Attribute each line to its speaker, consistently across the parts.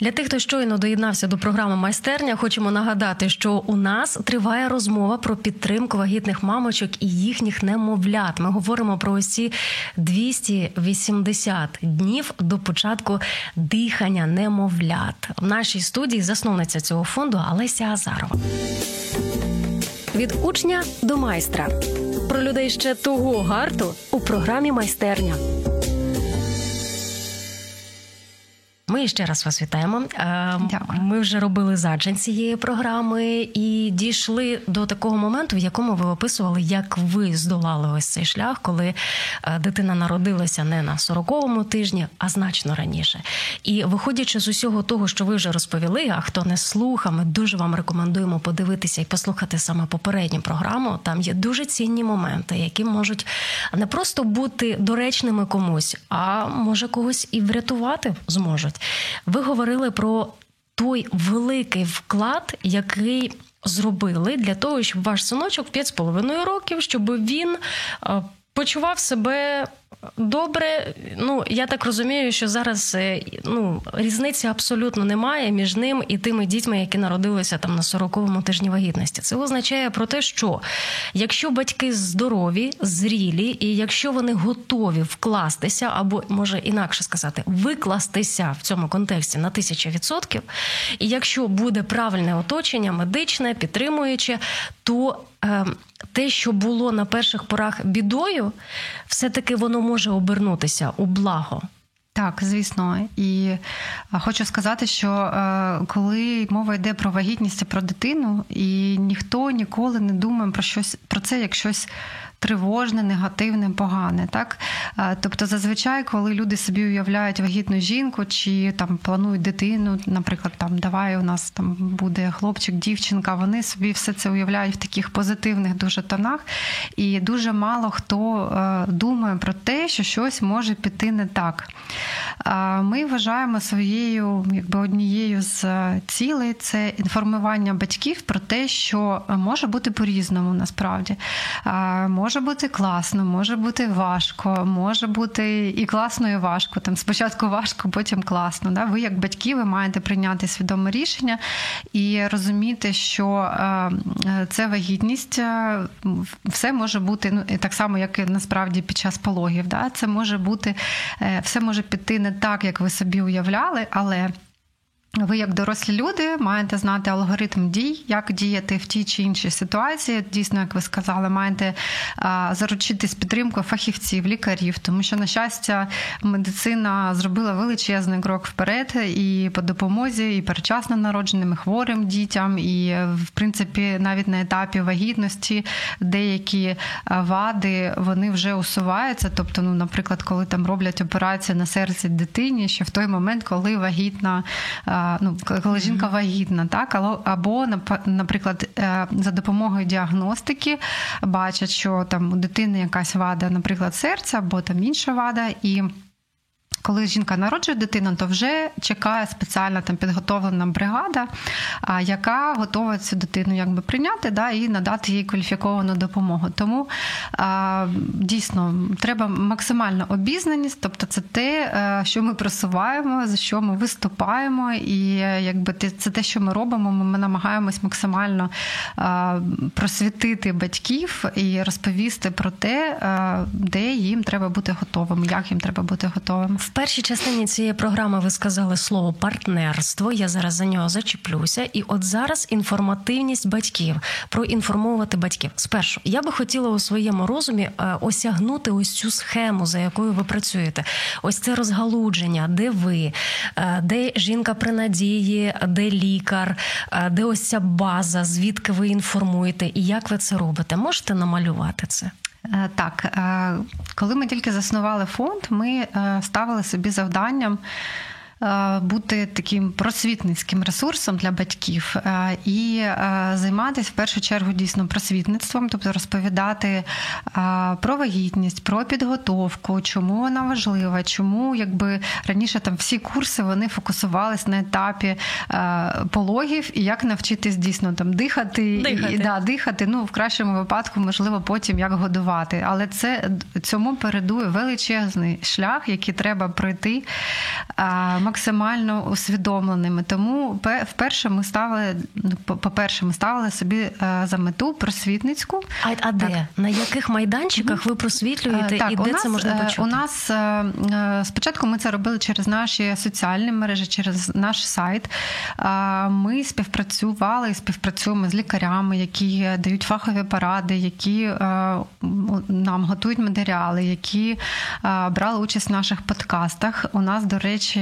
Speaker 1: Для тих, хто щойно доєднався до програми майстерня, хочемо нагадати, що у нас триває розмова про підтримку вагітних мамочок і їхніх немовлят. Ми говоримо про усі 280 днів до початку дихання немовлят. В нашій студії засновниця цього фонду Олеся Азарова. Від учня до майстра про людей ще того гарту у програмі майстерня. Ми ще раз вас вітаємо. Е, Дякую. Ми вже робили зачин цієї програми і дійшли до такого моменту, в якому ви описували, як ви здолали ось цей шлях, коли е, дитина народилася не на 40-му тижні, а значно раніше. І виходячи з усього того, що ви вже розповіли, а хто не слухав, ми дуже вам рекомендуємо подивитися і послухати саме попередню програму. Там є дуже цінні моменти, які можуть не просто бути доречними комусь, а може когось і врятувати зможуть. Ви говорили про той великий вклад, який зробили для того, щоб ваш синочок 5,5 років, щоб він е, почував себе добре. Ну я так розумію, що зараз е, ну різниці абсолютно немає між ним і тими дітьми, які народилися там на 40-му тижні вагітності. Це означає про те, що якщо батьки здорові, зрілі, і якщо вони готові вкластися, або може інакше сказати, викластися в цьому контексті на тисячу відсотків, і якщо буде правильне оточення, медичне, підтримуюче, то е, те, що було на перших порах бідою, все таки воно може обернутися у благо.
Speaker 2: Так, звісно, і хочу сказати, що е, коли мова йде про вагітність про дитину, і ніхто ніколи не думає про щось про це як щось тривожне, негативне, погане. Так? Тобто, зазвичай, коли люди собі уявляють вагітну жінку чи там планують дитину, наприклад, там давай у нас там буде хлопчик, дівчинка, вони собі все це уявляють в таких позитивних дуже тонах. І дуже мало хто е, думає про те, що щось може піти не так. Ми вважаємо своєю якби однією з цілей це інформування батьків про те, що може бути по-різному насправді. Може бути класно, може бути важко, може бути і класно, і важко. Там спочатку важко, потім класно. Да? Ви, як батьки, ви маєте прийняти свідоме рішення і розуміти, що е, це вагітність, е, все може бути ну так само, як і насправді під час пологів. Да? Це може бути, е, все може піти не так, як ви собі уявляли, але. Ви, як дорослі люди, маєте знати алгоритм дій, як діяти в тій чи іншій ситуації. Дійсно, як ви сказали, маєте заручитись підтримкою фахівців, лікарів, тому що, на щастя, медицина зробила величезний крок вперед і по допомозі, і перечасно народженим і хворим дітям, і в принципі, навіть на етапі вагітності деякі вади вони вже усуваються. Тобто, ну, наприклад, коли там роблять операцію на серці дитині, ще в той момент, коли вагітна ну, коли жінка вагітна, так? Або, наприклад, е, за допомогою діагностики бачать, що там у дитини якась вада, наприклад, серця або там інша вада, і коли жінка народжує дитину, то вже чекає спеціальна там підготовлена бригада, яка готова цю дитину якби прийняти да, і надати їй кваліфіковану допомогу. Тому дійсно треба максимальна обізнаність, тобто це те, е, що ми просуваємо, за що ми виступаємо, і якби це те, що ми робимо. Ми намагаємось максимально просвітити батьків і розповісти про те, е, де їм треба бути готовим, як їм треба бути готовим
Speaker 1: першій частині цієї програми ви сказали слово партнерство. Я зараз за нього зачіплюся. І от зараз інформативність батьків проінформувати батьків. Спершу я би хотіла у своєму розумі е, осягнути ось цю схему, за якою ви працюєте. Ось це розгалудження, де ви, е, де жінка при надії, де лікар, е, де ось ця база, звідки ви інформуєте і як ви це робите? Можете намалювати це?
Speaker 2: Е, так, е, коли ми тільки заснували фонд, ми е, ставили собі завданням бути таким просвітницьким ресурсом для батьків е, і е, займатися в першу чергу дійсно просвітництвом, тобто розповідати про вагітність, про підготовку, чому вона важлива, чому якби раніше там всі курси вони фокусувались на етапі пологів і як навчитись дійсно там дихати,
Speaker 1: дихати.
Speaker 2: І, да, дихати. Ну в кращому випадку, можливо, потім як годувати. Але це цьому передує величезний шлях, який треба пройти. Максимально усвідомленими. Тому вперше ми ставили, по-перше, ми ставили собі е, за мету просвітницьку.
Speaker 1: А а де? На яких майданчиках ви просвітлюєте
Speaker 2: так,
Speaker 1: і де
Speaker 2: нас,
Speaker 1: це можна почути?
Speaker 2: У нас спочатку ми це робили через наші соціальні мережі, через наш сайт. Ми співпрацювали і співпрацюємо з лікарями, які дають фахові поради, які нам готують матеріали, які брали участь в наших подкастах. У нас, до речі,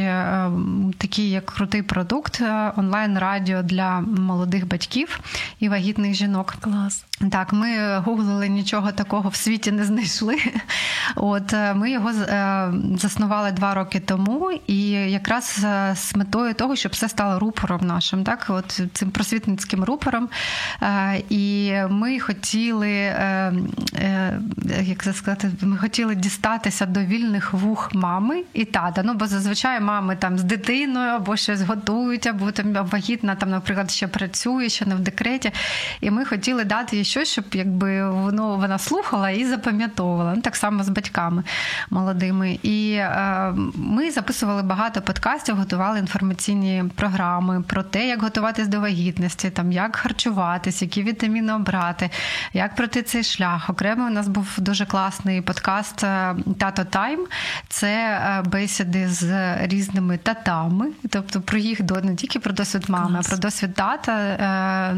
Speaker 2: такий як крутий продукт онлайн-радіо для молодих батьків і вагітних жінок.
Speaker 1: Клас.
Speaker 2: Так, ми гуглили нічого такого в світі не знайшли. От ми його е, заснували два роки тому, і якраз е, з метою того, щоб все стало рупором нашим, так, от цим просвітницьким рупором. Е, і ми хотіли, як це сказати, ми хотіли дістатися до вільних вух мами і тата. Ну, бо зазвичай мами там з дитиною або щось готують, або там вагітна, там, наприклад, ще працює, ще не в декреті. І ми хотіли дати їй щось, щоб якби воно вона слухала і запам'ятовувала. Ну, Так само з батьками молодими. І е, ми записували багато подкастів, готували інформаційні програми про те, як готуватись до вагітності, там як харчуватись, які вітаміни обрати, як пройти цей шлях. Окремо у нас був дуже класний подкаст е, Тато Тайм. Це е, бесіди з різними татами, тобто про їх до не тільки про досвід мами, Клас. а про досвід тата е,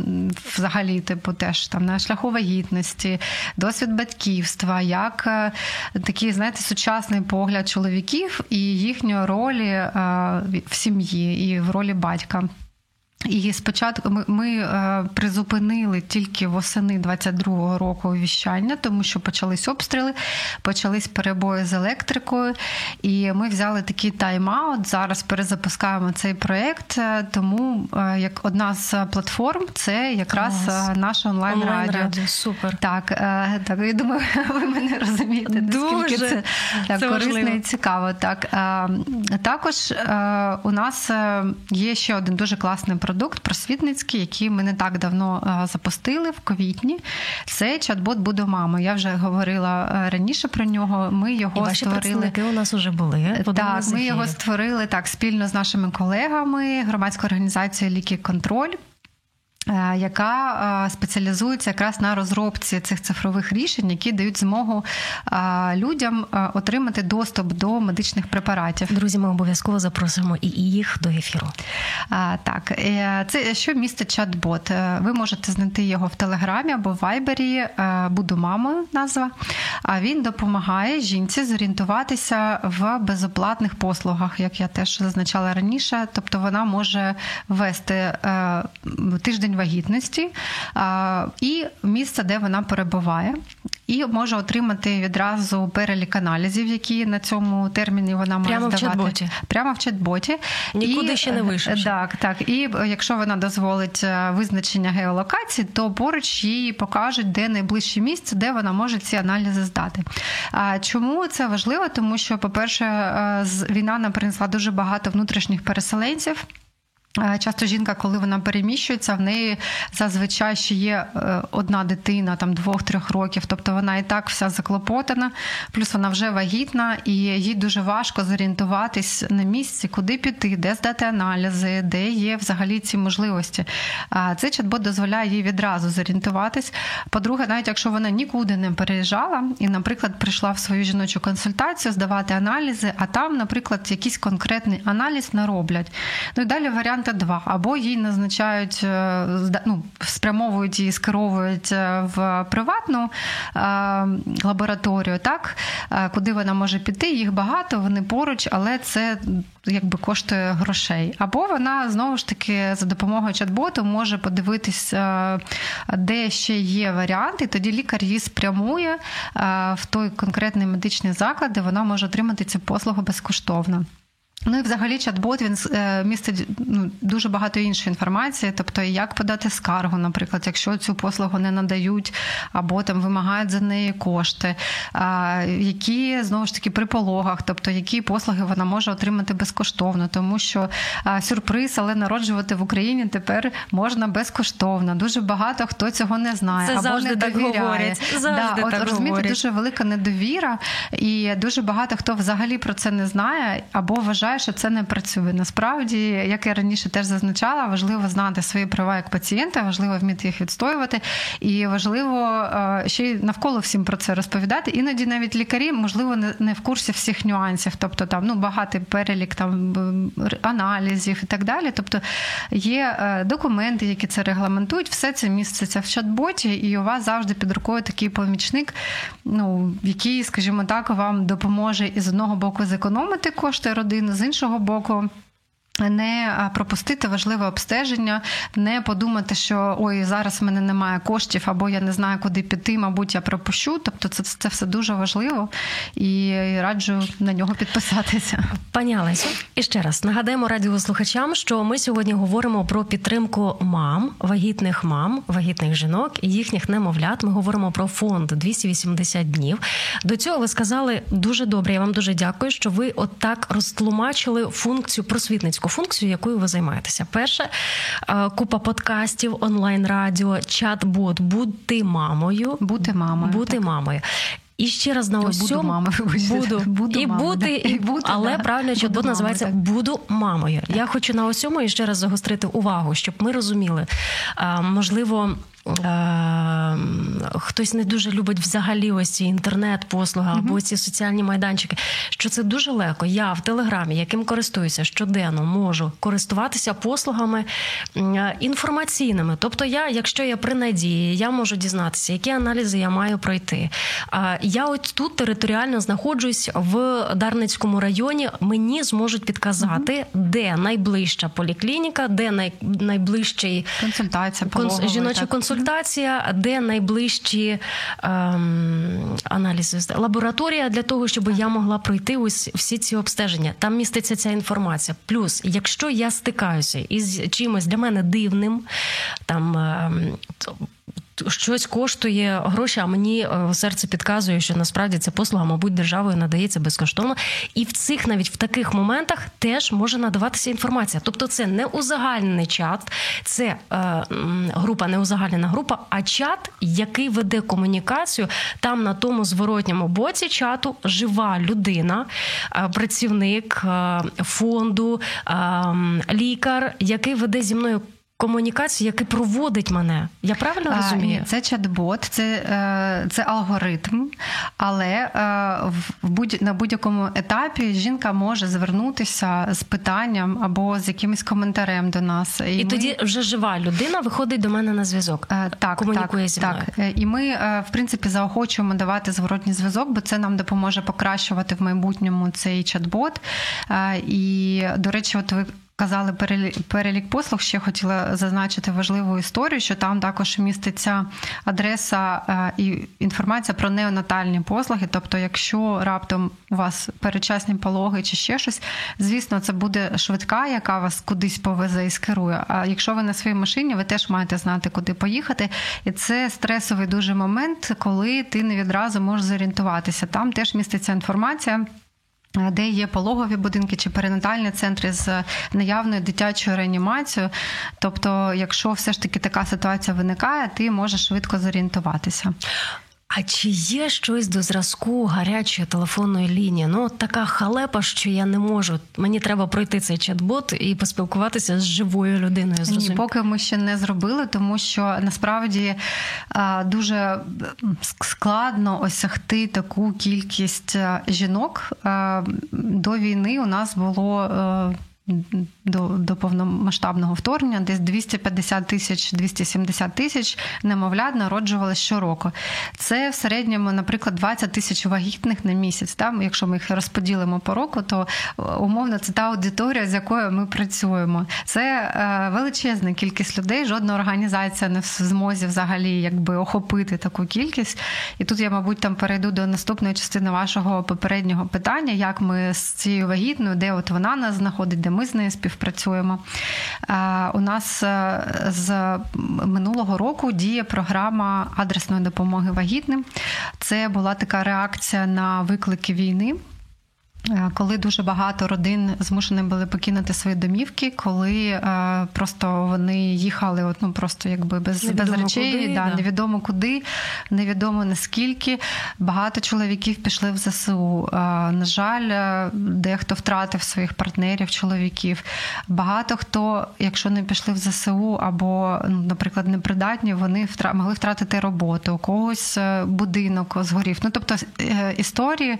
Speaker 2: взагалі, типу, теж там на шляху вагітності, досвід батьківства, як такий, знаєте, сучасний погляд чоловіків і їхньої ролі в сім'ї і в ролі батька. І спочатку ми ми е, призупинили тільки восени 22-го року віщання, тому що почались обстріли, почались перебої з електрикою, і ми взяли такий тайм-аут. Зараз перезапускаємо цей проєкт. Е, тому е, як одна з платформ це якраз Клас. наше онлайн радіо.
Speaker 1: Супер.
Speaker 2: Так, так я думаю, ви мене розумієте, наскільки це так це корисно важливо. і цікаво. Так також у нас є ще один дуже класний продукт продукт просвітницький, який ми не так давно е, запустили в квітні. Це чат-бот «Буду мама. Я вже говорила е, раніше про нього. Ми його
Speaker 1: І ваші
Speaker 2: створили.
Speaker 1: представники у нас вже були.
Speaker 2: Так, ми його створили так спільно з нашими колегами, громадською організацією Ліки Контроль. Е, яка е, спеціалізується якраз на розробці цих цифрових рішень, які дають змогу е, людям отримати доступ до медичних препаратів.
Speaker 1: Друзі, ми обов'язково запросимо і їх до ефіру.
Speaker 2: Так, це що містить чат-бот? Ви можете знайти його в Телеграмі або в Вайбері. Буду мамою назва. А він допомагає жінці зорієнтуватися в безоплатних послугах, як я теж зазначала раніше. Тобто вона може тиждень тиждень вагітності і місце, де вона перебуває, і може отримати відразу перелік аналізів, які на цьому терміні вона має
Speaker 1: Прямо
Speaker 2: здавати.
Speaker 1: в чат-боті.
Speaker 2: Прямо в чат-боті.
Speaker 1: Нікуди і, ще не вийшов.
Speaker 2: Так, так. І якщо вона дозволить е, визначення геолокації, то поруч їй покажуть, де найближче місце, де вона може ці аналізи здати. А чому це важливо? Тому що, по-перше, е, війна нам принесла дуже багато внутрішніх переселенців. Е, часто жінка, коли вона переміщується, в неї зазвичай ще є е, одна дитина, там двох-трьох років, тобто вона і так вся заклопотана, плюс вона вже вагітна, і їй дуже важко зорієнтуватись на місці, куди піти, де здати аналізи, де є взагалі ці можливості. Цей чат-бот дозволяє їй відразу зорієнтуватись. По-друге, навіть якщо вона нікуди не переїжджала і, наприклад, прийшла в свою жіночу консультацію здавати аналізи, а там, наприклад, якийсь конкретний аналіз не роблять. Ну і далі варіант варіанти два. Або їй назначають, е, ну, спрямовують і скеровують е, в приватну е, лабораторію, так, куди вона може піти. Їх багато, вони поруч, але це якби коштує грошей. Або вона знову ж таки за допомогою чат-боту може подивитись, де ще є варіанти, тоді лікар її спрямує в той конкретний медичний заклад, де вона може отримати цю послугу безкоштовно. Ну і взагалі чат-бот він е, містить ну, дуже багато іншої інформації, тобто як подати скаргу, наприклад, якщо цю послугу не надають або там вимагають за неї кошти, а, які знову ж таки при пологах, тобто які послуги вона може отримати безкоштовно, тому що а, сюрприз, але народжувати в Україні тепер можна безкоштовно. Дуже багато хто цього не знає
Speaker 1: Це
Speaker 2: або
Speaker 1: не
Speaker 2: довіряє.
Speaker 1: Говорять. Завжди
Speaker 2: да,
Speaker 1: так
Speaker 2: розумієте,
Speaker 1: говорять.
Speaker 2: дуже велика недовіра, і дуже багато хто взагалі про це не знає або вважає вважаю, що це не працює. Насправді, як я раніше теж зазначала, важливо знати свої права як пацієнта, важливо вміти їх відстоювати, і важливо е, ще й навколо всім про це розповідати. Іноді навіть лікарі, можливо, не в курсі всіх нюансів, тобто там ну багатий перелік там аналізів і так далі. Тобто є е, документи, які це регламентують, все це міститься в чат-боті, і у вас завжди під рукою такий помічник, ну який, скажімо так, вам допоможе із одного боку зекономити кошти родини, з іншого боку. Не пропустити важливе обстеження, не подумати, що ой, зараз в мене немає коштів, або я не знаю, куди піти, мабуть, я пропущу. Тобто, це це все дуже важливо і раджу на нього підписатися.
Speaker 1: Пані Олесю, і ще раз нагадаємо радіослухачам, що ми сьогодні говоримо про підтримку мам, вагітних мам, вагітних жінок і їхніх немовлят. Ми говоримо про фонд 280 днів. До цього ви сказали дуже добре. Я вам дуже дякую, що ви отак розтлумачили функцію просвітницьку волонтерську функцію, якою ви займаєтеся. Перше е, купа подкастів, онлайн радіо, чат-бот, бути мамою,
Speaker 2: бути мамою,
Speaker 1: бути так. мамою. І ще раз на усьому
Speaker 2: буду мамою,
Speaker 1: буду, буду і мамою, бути, да. і бути, але да. правильно чат-бот називається так. буду мамою. Так. Я хочу на усьому і ще раз загострити увагу, щоб ми розуміли, можливо. Е, хтось не дуже любить взагалі ось ці інтернет-послуги або ці соціальні майданчики. Що це дуже легко. Я в телеграмі, яким користуюся щоденно, можу користуватися послугами інформаційними. Тобто, я, якщо я при надії, я можу дізнатися, які аналізи я маю пройти. Я от тут територіально знаходжусь в Дарницькому районі. Мені зможуть підказати, де найближча поліклініка, де най, найближчий
Speaker 2: консультація конс,
Speaker 1: жіноча консультація консультація, де найближчі ем, аналізи лабораторія для того, щоб я могла пройти ось всі ці обстеження. Там міститься ця інформація. Плюс, якщо я стикаюся із чимось для мене дивним, там. Ем, щось коштує гроші, а мені е, серце підказує, що насправді ця послуга, мабуть, державою надається безкоштовно. І в цих навіть в таких моментах теж може надаватися інформація. Тобто, це не узагальнений чат, це е, група, не узагальнена група, а чат, який веде комунікацію. Там на тому зворотньому боці чату жива людина, е, працівник е, фонду, е, лікар, який веде зі мною комунікацію, який проводить мене. Я правильно розумію?
Speaker 2: Це чат-бот, це е, це алгоритм, але е, в будь на будь-якому етапі жінка може звернутися з питанням або з якимось коментарем до нас.
Speaker 1: І, і ми... тоді вже жива людина виходить до мене на зв'язок.
Speaker 2: Е, так, комунікує так, зі мною. Так. І ми, в принципі, заохочуємо давати зворотній зв'язок, бо це нам допоможе покращувати в майбутньому цей чат-бот. І, до речі, от ви казали перелік послуг, ще хотіла зазначити важливу історію, що там також міститься адреса е, і інформація про неонатальні послуги. Тобто, якщо раптом у вас передчасні пологи чи ще щось, звісно, це буде швидка, яка вас кудись повезе і скерує. А якщо ви на своїй машині, ви теж маєте знати, куди поїхати. І це стресовий дуже момент, коли ти не відразу можеш зорієнтуватися. Там теж міститься інформація. Де є пологові будинки чи перинатальні центри з наявною дитячою реанімацією. Тобто, якщо все ж таки така ситуація виникає, ти можеш швидко зорієнтуватися.
Speaker 1: А чи є щось до зразку гарячої телефонної лінії? Ну, от така халепа, що я не можу. Мені треба пройти цей чат-бот і поспілкуватися з живою людиною.
Speaker 2: Ні, поки ми ще не зробили, тому що насправді дуже складно осягти таку кількість жінок. До війни у нас було. До до повномасштабного вторгнення, десь 250 тисяч 270 тисяч немовлят народжували щороку. Це в середньому, наприклад, 20 тисяч вагітних на місяць. Там, якщо ми їх розподілимо по року, то е, умовно це та аудиторія, з якою ми працюємо. Це е, величезна кількість людей. Жодна організація не в змозі взагалі якби охопити таку кількість. І тут я, мабуть, там перейду до наступної частини вашого попереднього питання, як ми з цією вагітною, де от вона нас знаходить, де ми з нею співпрацюємо. У нас е, з минулого року діє програма адресної допомоги вагітним. Це була така реакція на виклики війни. Е, коли дуже багато родин змушені були покинути свої домівки, коли е, просто вони їхали от, ну, просто якби без без речей, куди, да, да. невідомо куди, невідомо наскільки. Багато чоловіків пішли в ЗСУ. Е, на жаль, е, дехто втратив своїх партнерів, чоловіків. Багато хто, якщо не пішли в ЗСУ або, ну, наприклад, непридатні, вони втра... могли втратити роботу, у когось е, будинок згорів. Ну, тобто історії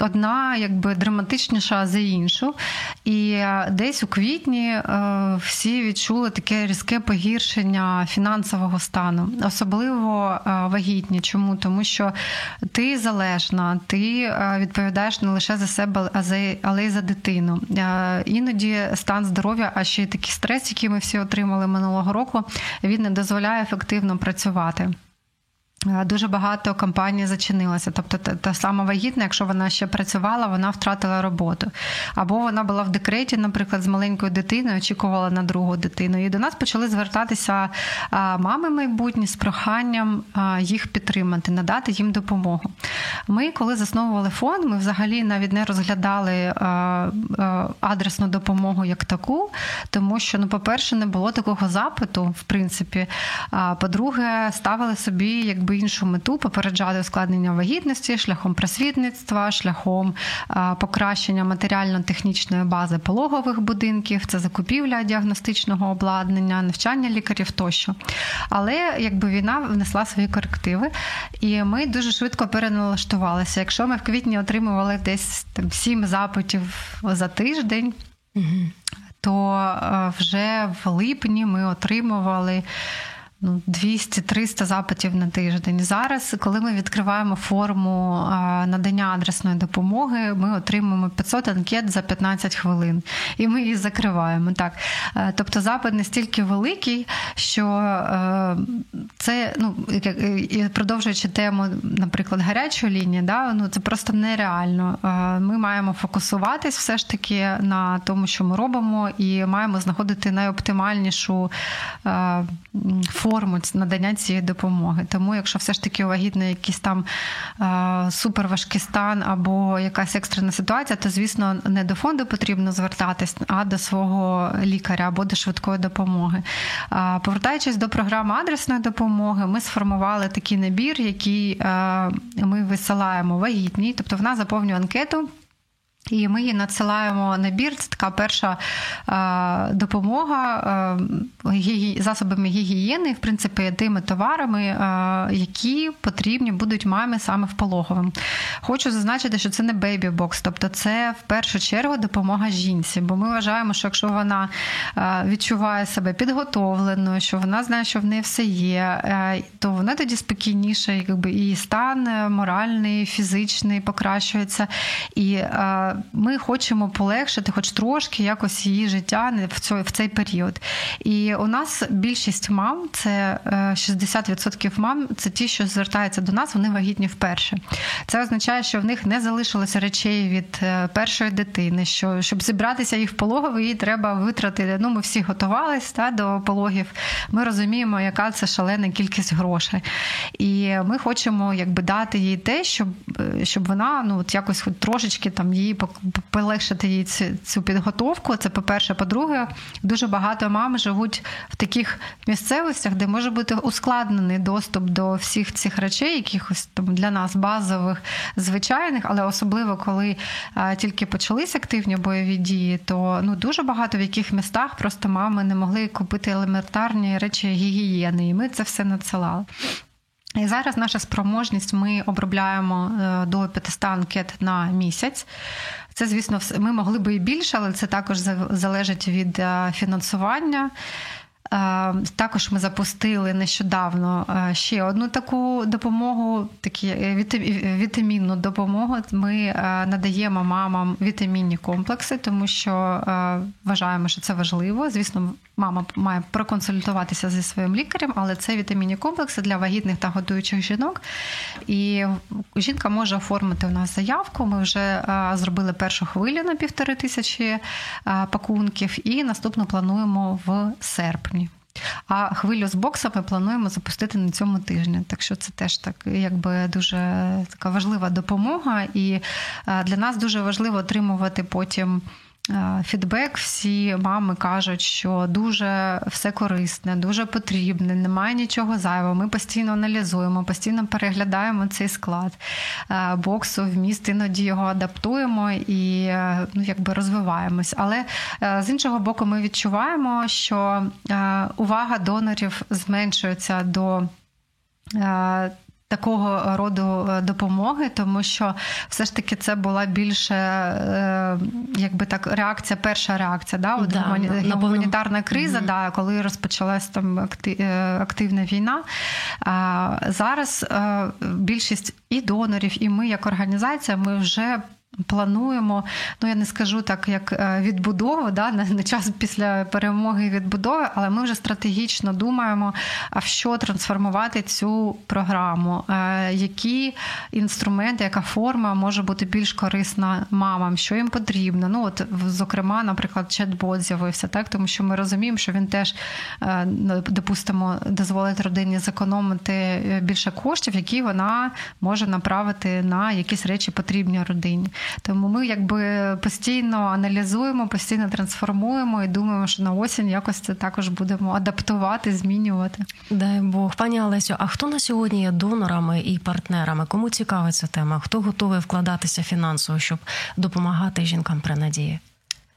Speaker 2: одна, якби якби драматичніша за іншу. І е, десь у квітні е, всі відчули таке різке погіршення фінансового стану, особливо е, вагітні. Чому? Тому що ти залежна, ти відповідаєш не лише за себе, але й за дитину. Іноді стан здоров'я, а ще й такий стрес, який ми всі отримали минулого року, він не дозволяє ефективно працювати. Е, дуже багато компаній зачинилося. Тобто, та, та сама вагітна, якщо вона ще працювала, вона втратила роботу. Або вона була в декреті, наприклад, з маленькою дитиною, очікувала на другу дитину. І до нас почали звертатися мами майбутні з проханням їх підтримати, надати їм допомогу. Ми, коли засновували фонд, ми взагалі навіть не розглядали адресну допомогу як таку, тому що, ну, по-перше, не було такого запиту, в принципі. А по-друге, ставили собі якби іншу мету попереджати ускладнення вагітності шляхом просвітництва, шляхом покращення матеріально-технічної бази пологових будинків, це закупівля діагностичного обладнання, навчання лікарів тощо. Але якби війна внесла свої корективи, і ми дуже швидко переналаштувалися. Якщо ми в квітні отримували десь там сім запитів за тиждень. То вже в липні ми отримували ну, 200-300 запитів на тиждень. Зараз, коли ми відкриваємо форму надання адресної допомоги, ми отримуємо 500 анкет за 15 хвилин, і ми її закриваємо. Так, е, тобто запит настільки великий, що е, це ну продовжуючи тему, наприклад, гарячої лінії, да, ну це просто нереально. Е, ми маємо фокусуватись все ж таки на тому, що ми робимо, і маємо знаходити найоптимальнішу форму надання цієї допомоги. Тому, якщо все ж таки вагітна якийсь там е, суперважкий стан або якась екстрена ситуація, то звісно не до фонду потрібно звертатись, а до свого лікаря або до швидкої допомоги. Е, повертаючись до програми адресної допомоги, ми сформували такий набір, який е, ми висилаємо вагітній, тобто вона заповнює анкету. І ми її надсилаємо набір. Це така перша е, допомога е, засобами гігієни, в принципі, тими товарами, е, які потрібні будуть мамі саме в пологовим. Хочу зазначити, що це не бейбі-бокс, тобто це в першу чергу допомога жінці. Бо ми вважаємо, що якщо вона відчуває себе підготовленою, що вона знає, що в неї все є, то вона тоді спокійніше, якби і стан моральний, фізичний покращується. І ми хочемо полегшити, хоч трошки якось її життя в цей, в цей період. І у нас більшість мам, це 60% е, мам, це ті, що звертаються до нас, вони вагітні вперше. Це означає, що в них не залишилося речей від е, першої дитини. Що щоб зібратися їх в пологовий, їй треба витратити. Ну, ми всі готувалися та, до пологів. Ми розуміємо, яка це шалена кількість грошей. І ми хочемо якби дати їй те, щоб е, щоб вона ну, от якось хоч трошечки там її полегшити їй цю, цю підготовку. Це по-перше, по-друге, дуже багато мам живуть в таких місцевостях, де може бути ускладнений доступ до всіх цих речей, якихось там для нас базових, звичайних, але особливо коли а, тільки почались активні бойові дії, то ну дуже багато в яких містах просто мами не могли купити елементарні речі гігієни, і ми це все надсилали. І зараз наша спроможність ми обробляємо е, до 500 анкет на місяць. Це, звісно, ми могли би і більше, але це також залежить від е, фінансування. Е, також ми запустили нещодавно е, ще одну таку допомогу, такі вітамінну допомогу. Ми надаємо мамам вітамінні комплекси, тому що вважаємо, що це важливо. Звісно, мама має проконсультуватися зі своїм лікарем, але це вітамінні комплекси для вагітних та готуючих жінок. І жінка може оформити у нас заявку. Ми вже зробили першу хвилю на півтори тисячі пакунків, і наступну плануємо в серпні. А хвилю з боксами плануємо запустити на цьому тижні. Так що це теж так, якби дуже така важлива допомога, і для нас дуже важливо отримувати потім. Е, фідбек, всі мами кажуть, що дуже все корисне, дуже потрібне, немає нічого зайвого. Ми постійно аналізуємо, постійно переглядаємо цей склад е, боксу, вміст, іноді його адаптуємо і е, ну, якби розвиваємось. Але з іншого боку, ми відчуваємо, що увага донорів зменшується до такого роду е, допомоги, тому що все ж таки це була більше е, якби так реакція, перша реакція, да,
Speaker 1: да гумані...
Speaker 2: на гуманітарна криза, угу. да, коли розпочалась там е, активна війна. Зараз більшість і донорів, і ми, як організація, ми вже Плануємо, ну я не скажу так, як е, відбудову, да, на час після перемоги відбудови, але ми вже стратегічно думаємо, а в що трансформувати цю програму, е, які інструменти, яка форма може бути більш корисна мамам, що їм потрібно. Ну от, зокрема, наприклад, чат-бот з'явився, так тому що ми розуміємо, що він теж е, допустимо дозволить родині зекономити більше коштів, які вона може направити на якісь речі потрібні родині. Тому ми якби постійно аналізуємо, постійно трансформуємо і думаємо, що на осінь якось це також будемо адаптувати, змінювати.
Speaker 1: Дай Бог, пані Олесю, а хто на сьогодні є донорами і партнерами? Кому цікава ця тема? Хто готовий вкладатися фінансово, щоб допомагати жінкам при надії?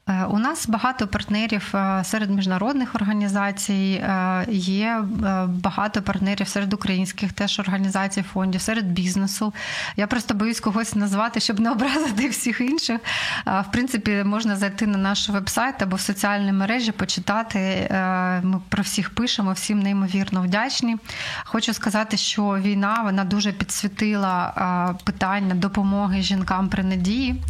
Speaker 2: Е, у нас багато партнерів е, серед міжнародних організацій, е, є багато партнерів серед українських теж організацій, фондів, серед бізнесу. Я просто боюсь когось назвати, щоб не образити всіх інших. В принципі, можна зайти на наш вебсайт або в соціальні мережі, почитати. Ми про всіх пишемо, всім неймовірно вдячні. Хочу сказати, що війна вона дуже підсвітила питання допомоги жінкам при надії.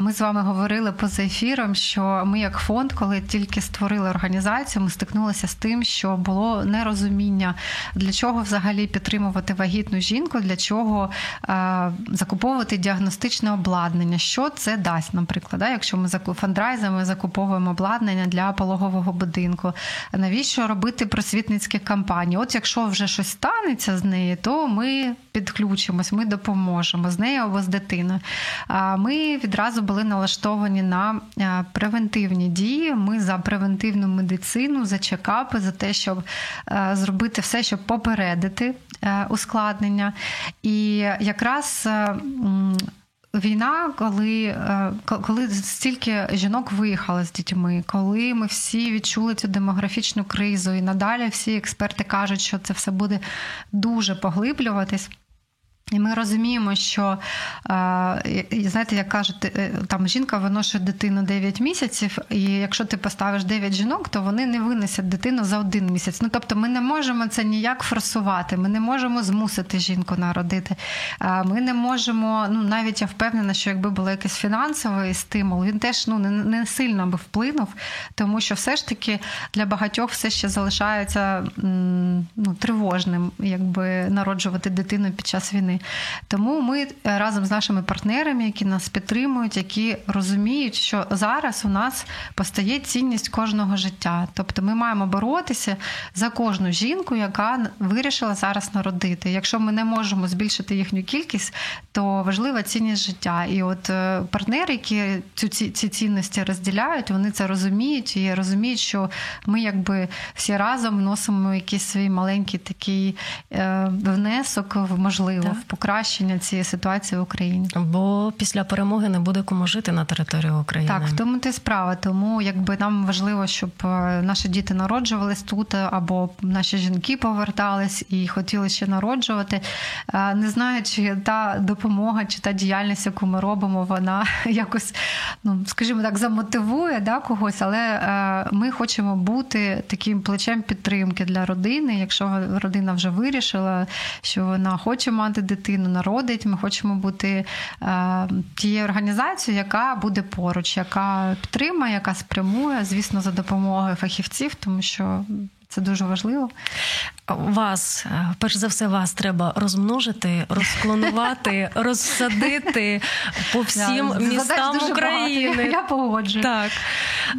Speaker 2: Ми з вами говорили поза ефір ефіром, що ми, як фонд, коли тільки створили організацію, ми стикнулися з тим, що було нерозуміння, для чого взагалі підтримувати вагітну жінку, для чого е, закуповувати діагностичне обладнання. Що це дасть, наприклад, да? якщо ми фандрайзами закуповуємо обладнання для пологового будинку. Навіщо робити просвітницькі кампанії? От якщо вже щось станеться з нею, то ми підключимось, ми допоможемо з нею або з дитиною. Ми відразу були налаштовані на превентивні дії. Ми за превентивну медицину, за чекапи, за те, щоб е, зробити все, щоб попередити е, ускладнення. І якраз. Війна, коли коли стільки жінок виїхали з дітьми, коли ми всі відчули цю демографічну кризу, і надалі всі експерти кажуть, що це все буде дуже поглиблюватись. І ми розуміємо, що знаєте, як кажуть, е, там жінка виношує дитину 9 місяців, і якщо ти поставиш 9 жінок, то вони не винесять дитину за один місяць. Ну тобто, ми не можемо це ніяк форсувати, ми не можемо змусити жінку народити. Ми не можемо, ну навіть я впевнена, що якби був якийсь фінансовий стимул, він теж ну не, не сильно би вплинув, тому що все ж таки для багатьох все ще залишається ну, тривожним, якби народжувати дитину під час війни. Тому ми е, разом з нашими партнерами, які нас підтримують, які розуміють, що зараз у нас постає цінність кожного життя. Тобто ми маємо боротися за кожну жінку, яка вирішила зараз народити. Якщо ми не можемо збільшити їхню кількість, то важлива цінність життя. І от е, партнери, які цю ці цінності розділяють, вони це розуміють і розуміють, що ми якби всі разом вносимо якийсь свій маленький такий е, внесок в можливо в покращення цієї ситуації в Україні.
Speaker 1: Бо після перемоги не буде кому жити на території України.
Speaker 2: Так, в тому ти справа. Тому якби нам важливо, щоб е, наші діти народжувались тут, або наші жінки повертались і хотіли ще народжувати. Е, не знаю, чи та допомога, чи та діяльність, яку ми робимо, вона якось, ну скажімо так, замотивує да, когось, але е, ми хочемо бути таким плечем підтримки для родини. Якщо родина вже вирішила, що вона хоче мати дитину дитину народить. Ми хочемо бути е, тією організацією, яка буде поруч, яка підтримає, яка спрямує, звісно, за допомогою фахівців, тому що це дуже важливо.
Speaker 1: вас, е, перш за все, вас треба розмножити, розклонувати, розсадити по всім містам України.
Speaker 2: Я погоджую.
Speaker 1: Так.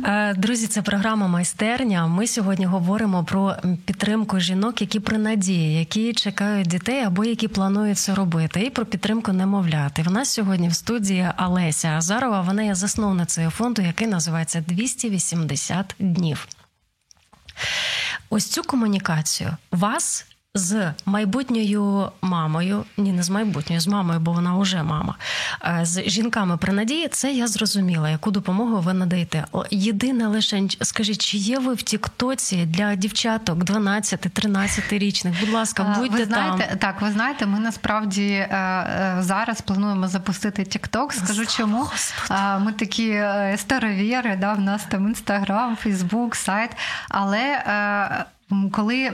Speaker 1: Е, друзі, це програма майстерня. Ми сьогодні говоримо про підтримку жінок, які при надії, які чекають дітей або які планують це робити, і про підтримку немовляти. В нас сьогодні в студії Олеся Азарова. Вона є засновницею фонду, який називається «280 днів. Ось цю комунікацію. Вас з майбутньою мамою, ні, не з майбутньою, з мамою, бо вона вже мама, е, з жінками при надії, це я зрозуміла, яку допомогу ви надаєте. Єдине лише скажіть, чи є ви в Тіктоці для дівчаток 12-13 річних? Будь ласка, будьте
Speaker 2: ви знаєте,
Speaker 1: там.
Speaker 2: Так, ви знаєте, ми насправді е, е, зараз плануємо запустити Тікток. Скажу чому Господи. ми такі старовіри, да, в нас там інстаграм, Фейсбук, сайт, але коли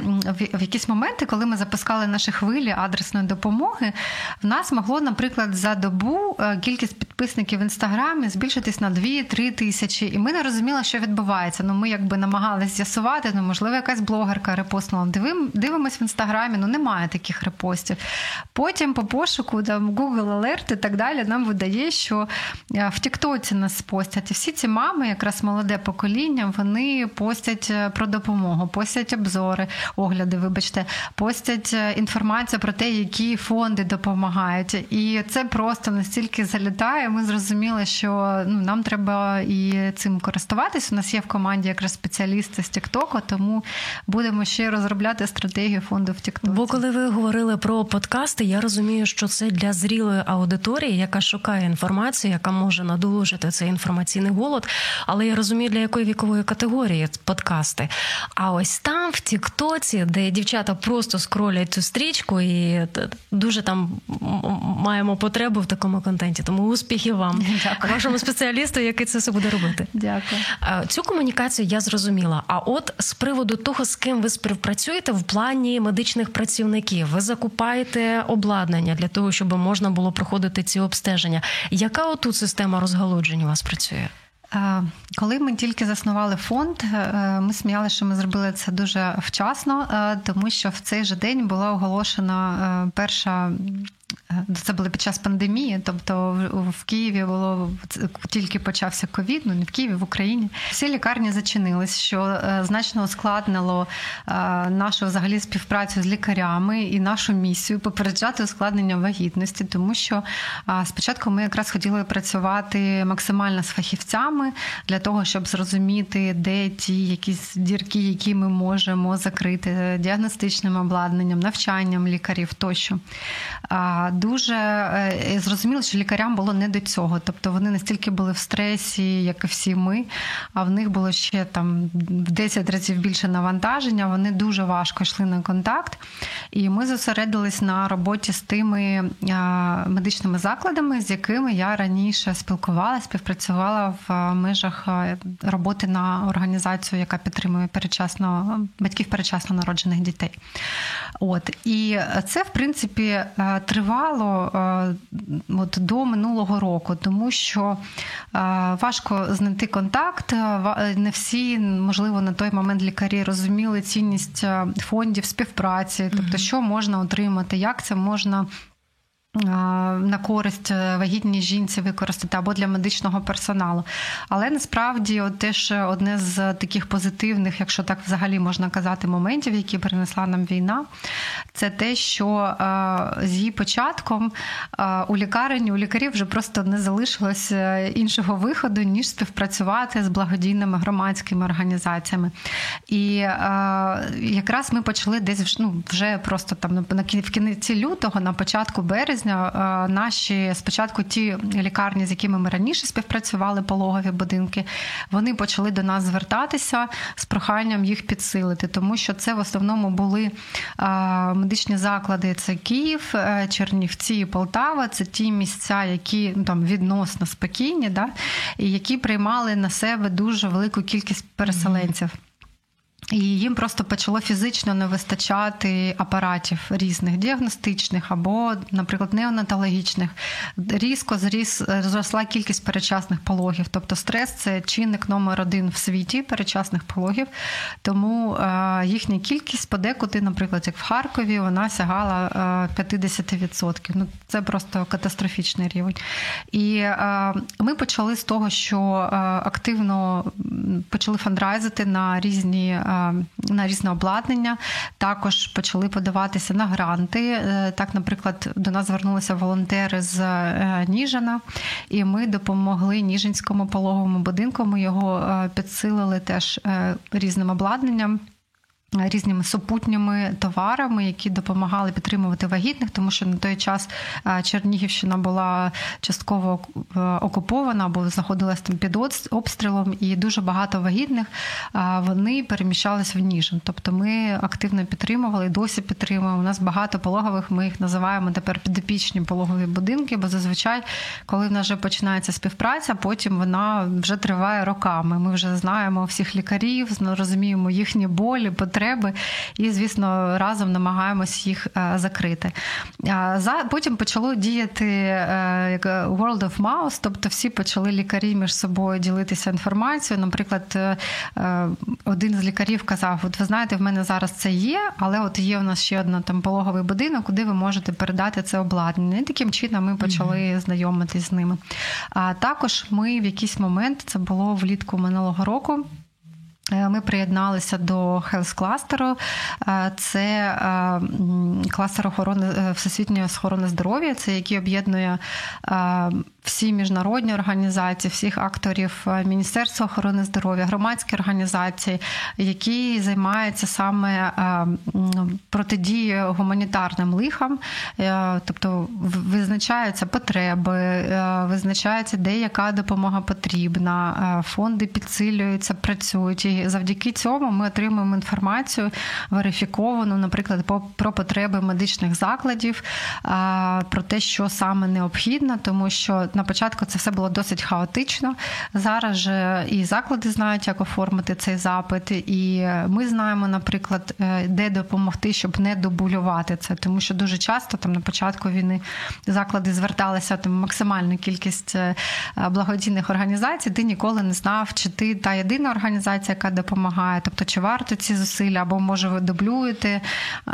Speaker 2: в якісь моменти, коли ми запускали наші хвилі адресної допомоги, в нас могло, наприклад, за добу е, кількість підписників в інстаграмі збільшитись на 2-3 тисячі, і ми не розуміли, що відбувається. Ну ми якби намагалися з'ясувати, ну можливо, якась блогерка репостнула. Дивим, дивимось в інстаграмі, ну немає таких репостів. Потім по пошуку там Google Alert і так далі нам видає, що е, в Тіктоці нас постять. І всі ці мами, якраз молоде покоління, вони постять е, про допомогу, постять обзори, огляди, вибачте, постять е, інформацію про те, які фонди допомагають. І це просто настільки залітає. Ми зрозуміли, що ну, нам треба і цим користуватись. У нас є в команді якраз спеціалісти з Тіктоку, тому будемо ще розробляти стратегію фонду в Тіктоці.
Speaker 1: Бо коли ви говорили про подкасти, я розумію, що це для зрілої аудиторії, яка шукає інформацію, яка може надолужити цей інформаційний голод. Але я розумію, для якої вікової категорії подкасти. А ось там в Тіктоці, де дівчата просто скролять цю стрічку, і дуже там маємо потребу в такому контенті. Тому успіхів вам,
Speaker 2: Дякую.
Speaker 1: вашому спеціалісту, який це все буде робити.
Speaker 2: Дякую.
Speaker 1: Цю комунікацію я зрозуміла. А от з приводу того, з ким ви співпрацюєте в плані медичних працівників, ви закупаєте обладнання для того, щоб можна було проходити ці обстеження. Яка отут система розгалуджень у вас працює?
Speaker 2: Е, коли ми тільки заснували фонд, е, ми сміялися, що ми зробили це дуже вчасно, е, тому що в цей же день була оголошена перша це було під час пандемії, тобто в Києві було тільки почався ковід, ну не в Києві, в Україні. Всі лікарні зачинились, що е, значно ускладнило е, нашу взагалі співпрацю з лікарями і нашу місію попереджати ускладнення вагітності, тому що спочатку ми якраз хотіли працювати максимально з фахівцями для того, щоб зрозуміти, де ті якісь дірки, які ми можемо закрити діагностичним обладнанням, навчанням лікарів тощо дуже е, зрозуміло, що лікарям було не до цього. Тобто вони настільки були в стресі, як і всі ми, а в них було ще там в 10 разів більше навантаження. Вони дуже важко йшли на контакт. І ми зосередились на роботі з тими медичними закладами, з якими я раніше спілкувалася, співпрацювала в межах роботи на організацію, яка підтримує перечасно батьків перечасно народжених дітей. От і це, в принципі, тривало е, от до минулого року, тому що е, важко знайти контакт. Е, не всі, можливо, на той момент лікарі розуміли цінність фондів співпраці, тобто, що можна отримати, як це можна на користь е, вагітній жінці використати або для медичного персоналу. Але насправді от теж одне з таких позитивних, якщо так взагалі можна казати, моментів, які принесла нам війна, це те, що е, з її початком е, у лікарні у лікарів вже просто не залишилось іншого виходу, ніж співпрацювати з благодійними громадськими організаціями. І якраз ми почали десь ну, вже просто там в кінці лютого, на початку березня березня е, наші спочатку ті лікарні, з якими ми раніше співпрацювали, пологові будинки, вони почали до нас звертатися з проханням їх підсилити, тому що це в основному були е, медичні заклади. Це Київ, е, Чернівці Полтава. Це ті місця, які ну, там відносно спокійні, да, і які приймали на себе дуже велику кількість переселенців. І їм просто почало фізично не вистачати апаратів різних діагностичних або, наприклад, неонатологічних. Різко зріс зросла кількість перечасних пологів. Тобто стрес це чинник номер один в світі перечасних пологів. Тому е, їхня кількість подекуди, наприклад, як в Харкові, вона сягала 50%. Ну це просто катастрофічний рівень. І е, ми почали з того, що е, активно почали фандрайзити на різні на різне обладнання. Також почали подаватися на гранти. Е, так, наприклад, до нас звернулися волонтери з е, Ніжина, і ми допомогли Ніжинському пологовому будинку. Ми його е, підсилили теж різним обладнанням різними супутніми товарами, які допомагали підтримувати вагітних, тому що на той час Чернігівщина була частково е, окупована або знаходилась там під обстрілом, і дуже багато вагітних вони переміщалися в Ніжин. Тобто ми активно підтримували і досі підтримуємо. У нас багато пологових. Ми їх називаємо тепер підопічні пологові будинки, бо зазвичай, коли в нас вже починається співпраця, потім вона вже триває роками. Ми вже знаємо всіх лікарів, розуміємо їхні болі, потреби потреби, і, звісно, разом намагаємось їх е, закрити. Потім почало діяти е, World of Mouse, тобто всі почали лікарі між собою ділитися інформацією. Наприклад, е, один з лікарів казав: От ви знаєте, в мене зараз це є, але от є у нас ще один там пологовий будинок, куди ви можете передати це обладнання. І таким чином ми почали mm-hmm. знайомитись з ними. А також ми в якийсь момент це було влітку минулого року. Е, ми приєдналися до Health. Е, це е, кластер охорони всесвітньої охорони здоров'я, це який об'єднує всі міжнародні організації, всіх акторів Міністерства охорони здоров'я, громадські організації, які займаються саме протидією гуманітарним лихам, тобто визначаються потреби, визначається, де яка допомога потрібна, фонди підсилюються, працюють. Завдяки цьому ми отримуємо інформацію верифіковану, наприклад, про потреби медичних закладів, про те, що саме необхідно, тому що на початку це все було досить хаотично. Зараз же і заклади знають, як оформити цей запит, і ми знаємо, наприклад, е, де допомогти, щоб не добулювати це, тому що дуже часто там на початку війни заклади зверталися там максимальну кількість е, благодійних організацій. Ти ніколи не знав, чи ти та єдина організація, яка допомагає. Тобто, чи варто ці зусилля, або може ви дублюєте,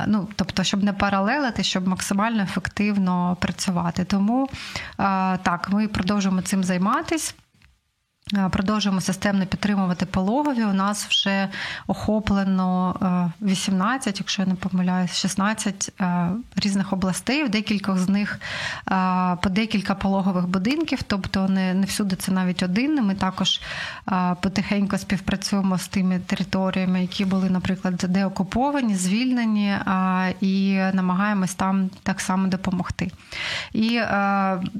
Speaker 2: ну тобто, щоб не паралелити, щоб максимально ефективно працювати. Тому так, ми продовжуємо цим займатися. Продовжуємо системно підтримувати пологові. У нас вже охоплено 18, якщо я не помиляюсь, 16 різних областей. В декількох з них по декілька пологових будинків, тобто не не всюди це навіть один. Ми також потихеньку співпрацюємо з тими територіями, які були, наприклад, деокуповані, звільнені, і намагаємось там так само допомогти. І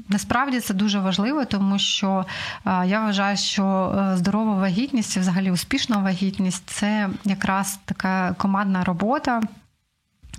Speaker 2: насправді це дуже важливо, тому що я вважаю що е, здорова вагітність, взагалі успішна вагітність це якраз така командна робота.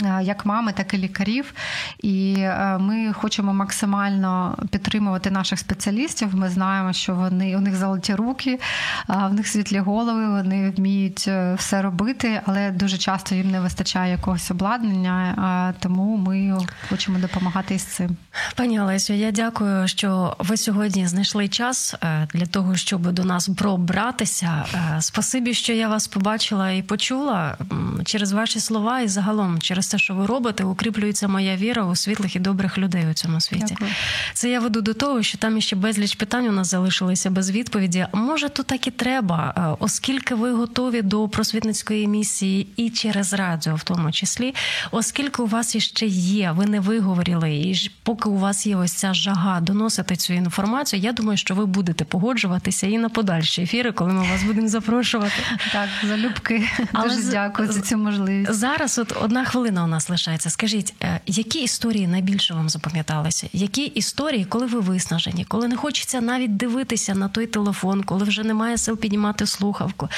Speaker 2: Е, як мами, так і лікарів, і е, ми хочемо максимально підтримувати наших спеціалістів. Ми знаємо, що вони у них золоті руки, в них світлі голови, вони вміють е, все робити, але дуже часто їм не вистачає якогось обладнання, тому ми хочемо допомагати із цим.
Speaker 1: Пані Олесю, я дякую, що ви сьогодні знайшли час для того, щоб до нас пробратися. Спасибі, що я вас побачила і почула через ваші слова, і загалом через те, що ви робите, укріплюється моя віра у світлих і добрих людей у цьому світі. Дякую. Це я веду до того, що там іще безліч питань у нас залишилися без відповіді. Може, то так і треба, е, оскільки ви готові до просвітницької місії і через радіо, в тому числі, оскільки у вас іще є, ви не виговорили, і поки у вас є ось ця жага доносити цю інформацію, я думаю, що ви будете погоджуватися і на подальші ефіри, коли ми вас будемо запрошувати.
Speaker 2: Так, залюбки. Але Дуже дякую за цю можливість.
Speaker 1: Зараз, от одна хвилина хвилина у нас лишається. Скажіть, е, які історії найбільше вам запам'яталися? Які історії, коли ви виснажені, коли не хочеться навіть дивитися на той телефон, коли вже немає сил піднімати слухавку,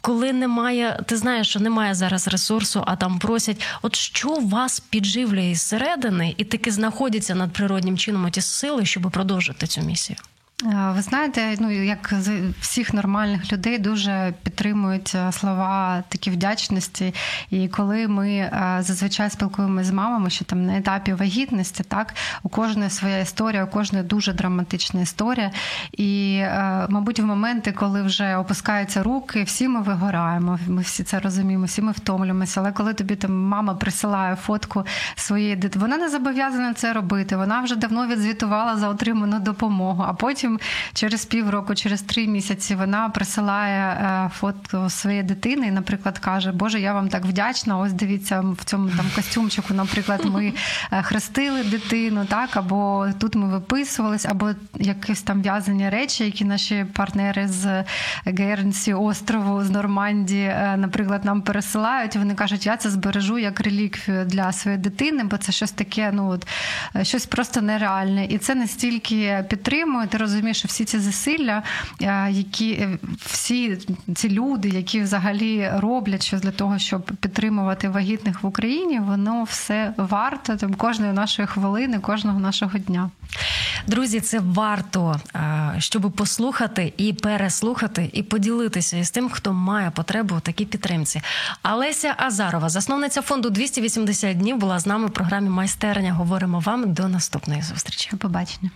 Speaker 1: коли немає, ти знаєш, що немає зараз ресурсу, а там просять, от що вас підживлює із середини і таки знаходяться над природнім чином ті сили, щоб продовжити цю місію?
Speaker 2: Ви знаєте, ну як всіх нормальних людей дуже підтримують е, слова такі вдячності. І коли ми е, зазвичай спілкуємося з мамами, що там на етапі вагітності, так у кожної своя історія, у кожної дуже драматична історія. І, е, мабуть, в моменти, коли вже опускаються руки, всі ми вигораємо. Ми всі це розуміємо, всі ми втомлюємося. Але коли тобі там мама присилає фотку своєї дитини, вона не зобов'язана це робити. Вона вже давно відзвітувала за отриману допомогу. А потім потім через півроку, через три місяці вона присилає е, фото своєї дитини і, наприклад, каже: Боже, я вам так вдячна. Ось дивіться, в цьому там костюмчику, наприклад, ми е, хрестили дитину, так, або тут ми виписувались, або якісь там в'язані речі, які наші партнери з Гернсі, острову, з Нормандії, е, наприклад, нам пересилають. Вони кажуть, я це збережу як реліквію для своєї дитини, бо це щось таке, ну от щось просто нереальне. І це настільки підтримує, ти розумієш, розумієш, що всі ці зусилля, е, які е, всі ці люди, які взагалі роблять щось для того, щоб підтримувати вагітних в Україні, воно все варто там кожної нашої хвилини, кожного нашого дня.
Speaker 1: Друзі, це варто, е, щоб послухати і переслухати, і поділитися із тим, хто має потребу у такій підтримці. Олеся Азарова, засновниця фонду 280 днів, була з нами в програмі майстерня. Говоримо вам до наступної зустрічі.
Speaker 2: До побачення.